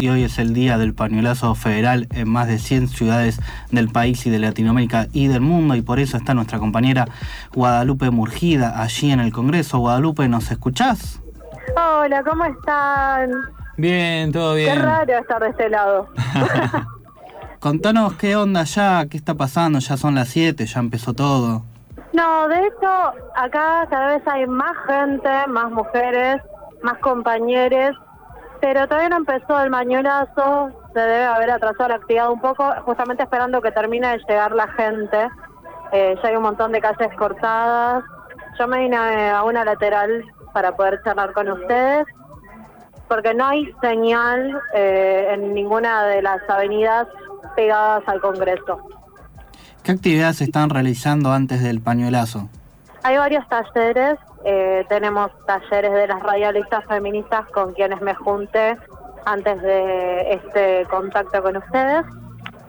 y hoy es el día del pañuelazo federal en más de 100 ciudades del país y de Latinoamérica y del mundo y por eso está nuestra compañera Guadalupe Murgida allí en el Congreso. Guadalupe, ¿nos escuchás? Hola, ¿cómo están? Bien, todo bien. Qué raro estar de este lado. Contanos qué onda ya, qué está pasando, ya son las 7, ya empezó todo. No, de hecho, acá cada vez hay más gente, más mujeres, más compañeros, pero todavía no empezó el mañolazo, se debe haber atrasado la actividad un poco, justamente esperando que termine de llegar la gente. Eh, ya hay un montón de calles cortadas. Yo me vine a una lateral para poder charlar con ustedes, porque no hay señal eh, en ninguna de las avenidas pegadas al Congreso. ¿Qué actividades se están realizando antes del pañuelazo? Hay varios talleres, eh, tenemos talleres de las radialistas feministas con quienes me junté antes de este contacto con ustedes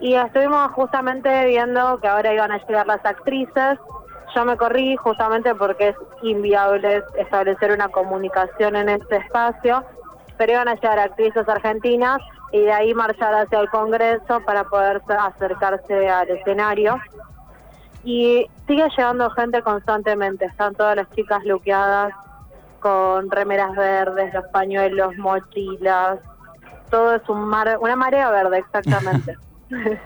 y estuvimos justamente viendo que ahora iban a llegar las actrices. Yo me corrí justamente porque es inviable establecer una comunicación en este espacio, pero iban a llegar actrices argentinas y de ahí marchar hacia el Congreso para poder acercarse al escenario. Y sigue llegando gente constantemente, están todas las chicas luqueadas con remeras verdes, los pañuelos, mochilas, todo es un mar, una marea verde exactamente.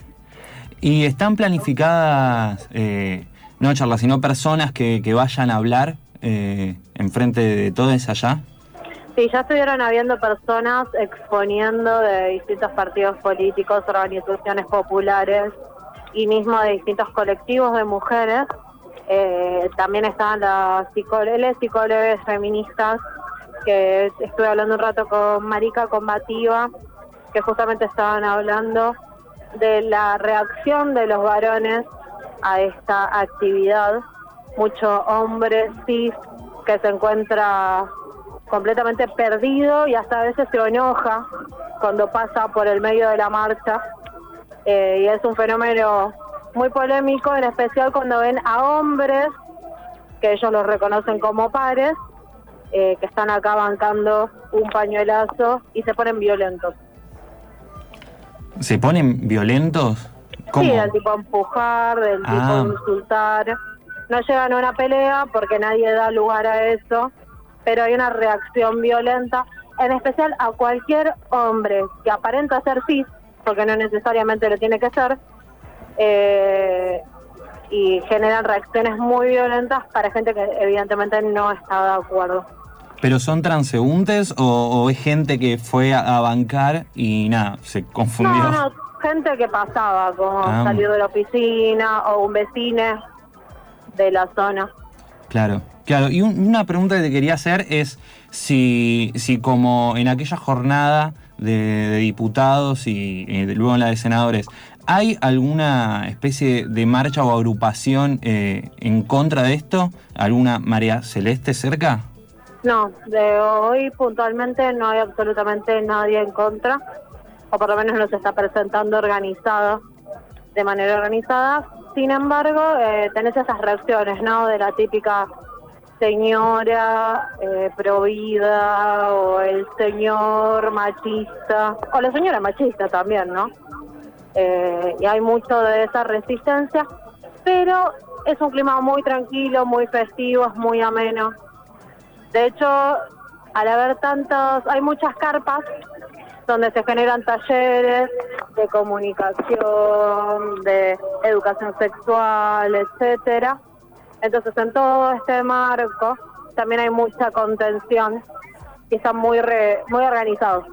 ¿Y están planificadas, eh, no charlas, sino personas que, que vayan a hablar eh, enfrente de todos allá? Sí, ya estuvieron habiendo personas exponiendo de distintos partidos políticos, organizaciones populares y mismo de distintos colectivos de mujeres. Eh, también estaban las psicólogas, psicólogas feministas, que estuve hablando un rato con Marica Combativa, que justamente estaban hablando de la reacción de los varones a esta actividad. Muchos hombres cis que se encuentra completamente perdido y hasta a veces se enoja cuando pasa por el medio de la marcha. Eh, y es un fenómeno muy polémico, en especial cuando ven a hombres, que ellos los reconocen como pares, eh, que están acá bancando un pañuelazo y se ponen violentos. ¿Se ponen violentos? Sí, del tipo empujar, del tipo Ah. insultar. No llegan a una pelea porque nadie da lugar a eso, pero hay una reacción violenta, en especial a cualquier hombre que aparenta ser cis, porque no necesariamente lo tiene que ser, eh, y generan reacciones muy violentas para gente que evidentemente no está de acuerdo. ¿Pero son transeúntes o, o es gente que fue a, a bancar y nada, se confundió? No, no, gente que pasaba, como Ah. salir de la oficina o un vecino de la zona. Claro, claro. Y un- una pregunta que te quería hacer es si, si como en aquella jornada de, diputados y, eh, de- luego en la de senadores, ¿hay alguna especie de marcha o agrupación eh, en contra de esto? ¿Alguna María Celeste cerca? No, de hoy puntualmente no hay absolutamente nadie en contra, o por lo menos no se está presentando organizada, de manera organizada. Sin embargo, eh, tenés esas reacciones, ¿no? De la típica señora eh, o el señor machista, o la señora machista también, ¿no? Eh, y hay mucho de esa resistencia, pero es un clima muy tranquilo, muy festivo, es muy ameno. De hecho, al haber tantos, hay muchas carpas donde se generan talleres de comunicación, de educación sexual, etcétera. Entonces, en todo este marco también hay mucha contención y están muy re- muy organizados.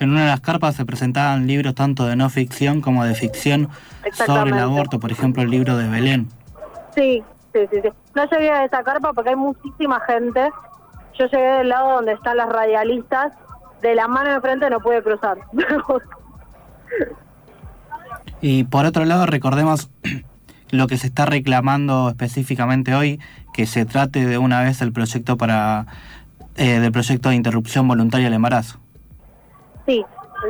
En una de las carpas se presentaban libros tanto de no ficción como de ficción sobre el aborto, por ejemplo el libro de Belén. Sí, sí, sí, sí. No llegué a esa carpa porque hay muchísima gente. Yo llegué del lado donde están las radialistas. De la mano de frente no pude cruzar. Y por otro lado, recordemos lo que se está reclamando específicamente hoy, que se trate de una vez el proyecto para eh, del proyecto de interrupción voluntaria del embarazo. Sí,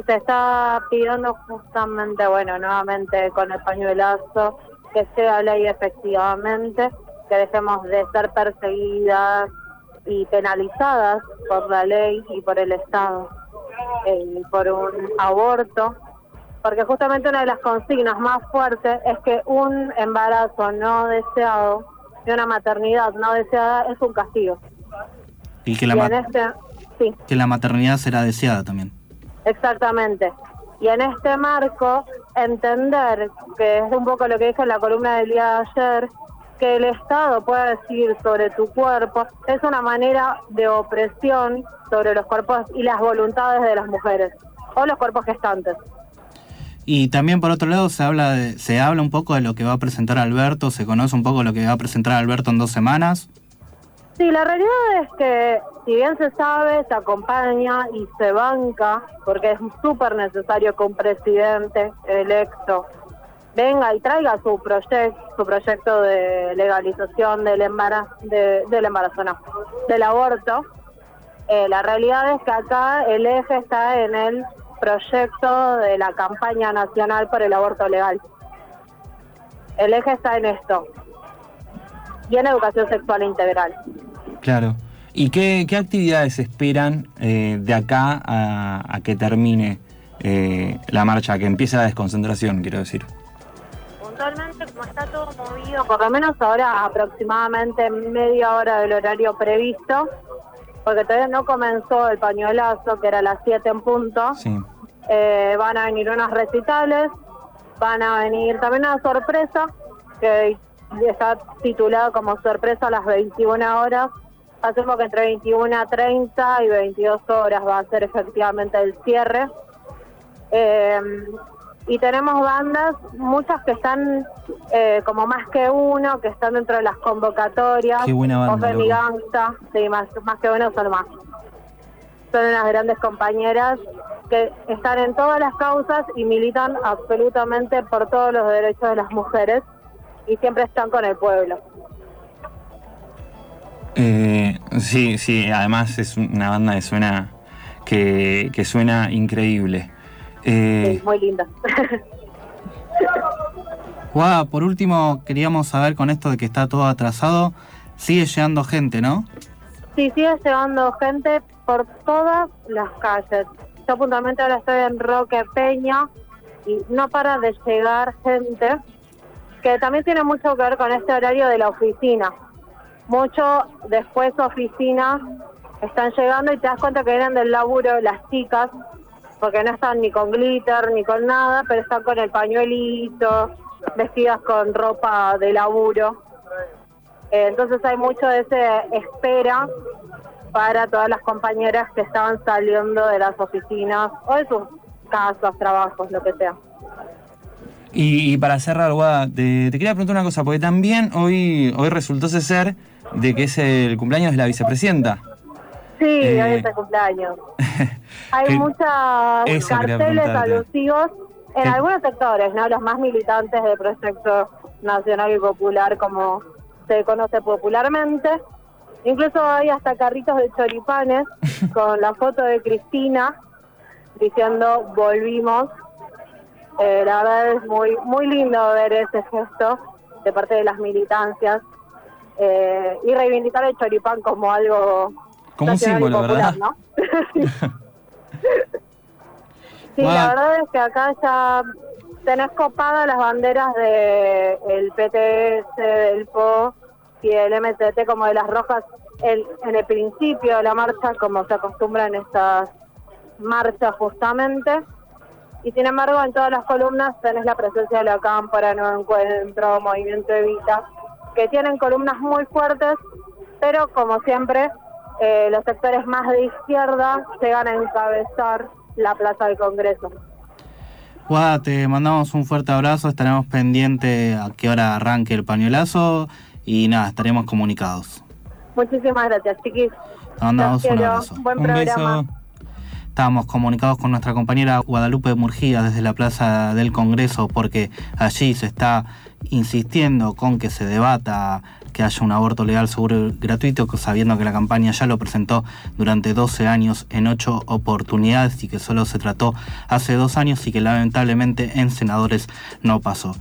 se está pidiendo justamente, bueno, nuevamente con el pañuelazo, que sea ley efectivamente, que dejemos de ser perseguidas y penalizadas por la ley y por el Estado. eh, por un aborto, porque justamente una de las consignas más fuertes es que un embarazo no deseado y una maternidad no deseada es un castigo. Y que la, Y ma- este, sí, que la maternidad será deseada también. exactamente. Y en este marco, entender, que es un poco lo que dije en la columna del día de ayer, que el Estado pueda decidir sobre tu cuerpo, es una manera de opresión sobre los cuerpos y las voluntades de las mujeres, o los cuerpos gestantes. Y también por otro lado se habla de, se habla un poco de lo que va a presentar Alberto, se conoce un poco lo que va a presentar Alberto en dos semanas. Sí, la realidad es que si bien se sabe, se acompaña y se banca, porque es súper necesario que un presidente electo venga y traiga su proyecto, su proyecto de legalización del embarazo, de- del embarazo, no, del aborto. Eh, la realidad es que acá el eje está en el proyecto de la campaña nacional por el aborto legal. El eje está en esto y en educación sexual integral. Claro. ¿Y qué, qué actividades esperan eh, de acá a, a que termine eh, la marcha, que empiece la desconcentración, quiero decir? Puntualmente, como está todo movido, por lo menos ahora aproximadamente media hora del horario previsto, porque todavía no comenzó el pañuelazo, que era a las 7 en punto, Sí. Eh, van a venir unos recitales, van a venir también una sorpresa, que está titulada como sorpresa a las 21 horas. Hacemos que entre 21.30 y 22 horas va a ser efectivamente el cierre. Eh, y tenemos bandas, muchas que están eh, como más que uno, que están dentro de las convocatorias. Qué buena banda, Ofe. Gangsta, sí, más, más que uno son más. Son unas grandes compañeras que están en todas las causas y militan absolutamente por todos los derechos de las mujeres y siempre están con el pueblo. Eh, sí, sí, además es una banda que suena, que, que suena increíble. Eh, Sí, muy linda. Guada, por último, queríamos saber con esto de que está todo atrasado, sigue llegando gente, ¿no? Sí, sigue llegando gente por todas las calles. Yo puntualmente ahora estoy en Roque Peña y no para de llegar gente que también tiene mucho que ver con este horario de la oficina. Mucho después oficinas están llegando y te das cuenta que vienen del laburo las chicas, porque no están ni con glitter ni con nada, pero están con el pañuelito, vestidas con ropa de laburo. Eh, entonces hay mucho de ese espera para todas las compañeras que estaban saliendo de las oficinas o de sus casas, trabajos, lo que sea. y, y para cerrar, Guada, te, te quería preguntar una cosa, porque también hoy, hoy resultó ser de que es el cumpleaños de la vicepresidenta. Sí, Eh, hoy es el cumpleaños. Hay muchos carteles alusivos en ¿Qué? algunos sectores, ¿no? Los más militantes del proyecto nacional y popular, como se conoce popularmente. Incluso hay hasta carritos de choripanes con la foto de Cristina diciendo volvimos. Eh, la verdad es muy muy lindo ver ese gesto de parte de las militancias eh, y reivindicar el choripán como algo Como un símbolo, popular, ¿verdad? ¿no? sí, la verdad es que acá ya tenés copadas las banderas de el PTS, del PO y del MTT como de las rojas el- en el principio de la marcha, como se acostumbra en estas marchas justamente. Y sin embargo, en todas las columnas tenés la presencia de la Cámpora, Nuevo Encuentro, Movimiento Evita, que tienen columnas muy fuertes, pero como siempre, eh, los sectores más de izquierda llegan a encabezar la Plaza del Congreso. Guada, te mandamos un fuerte abrazo, estaremos pendientes a qué hora arranque el pañuelazo y nada, estaremos comunicados. Muchísimas gracias, chiquis. Te mandamos Los un abrazo. Buen un programa. beso. Estábamos comunicados con nuestra compañera Guadalupe Murgía desde la Plaza del Congreso porque allí se está insistiendo con que se debata que haya un aborto legal, seguro y gratuito, sabiendo que la campaña ya lo presentó durante 12 años en 8 oportunidades y que solo se trató hace dos años y que lamentablemente en senadores no pasó.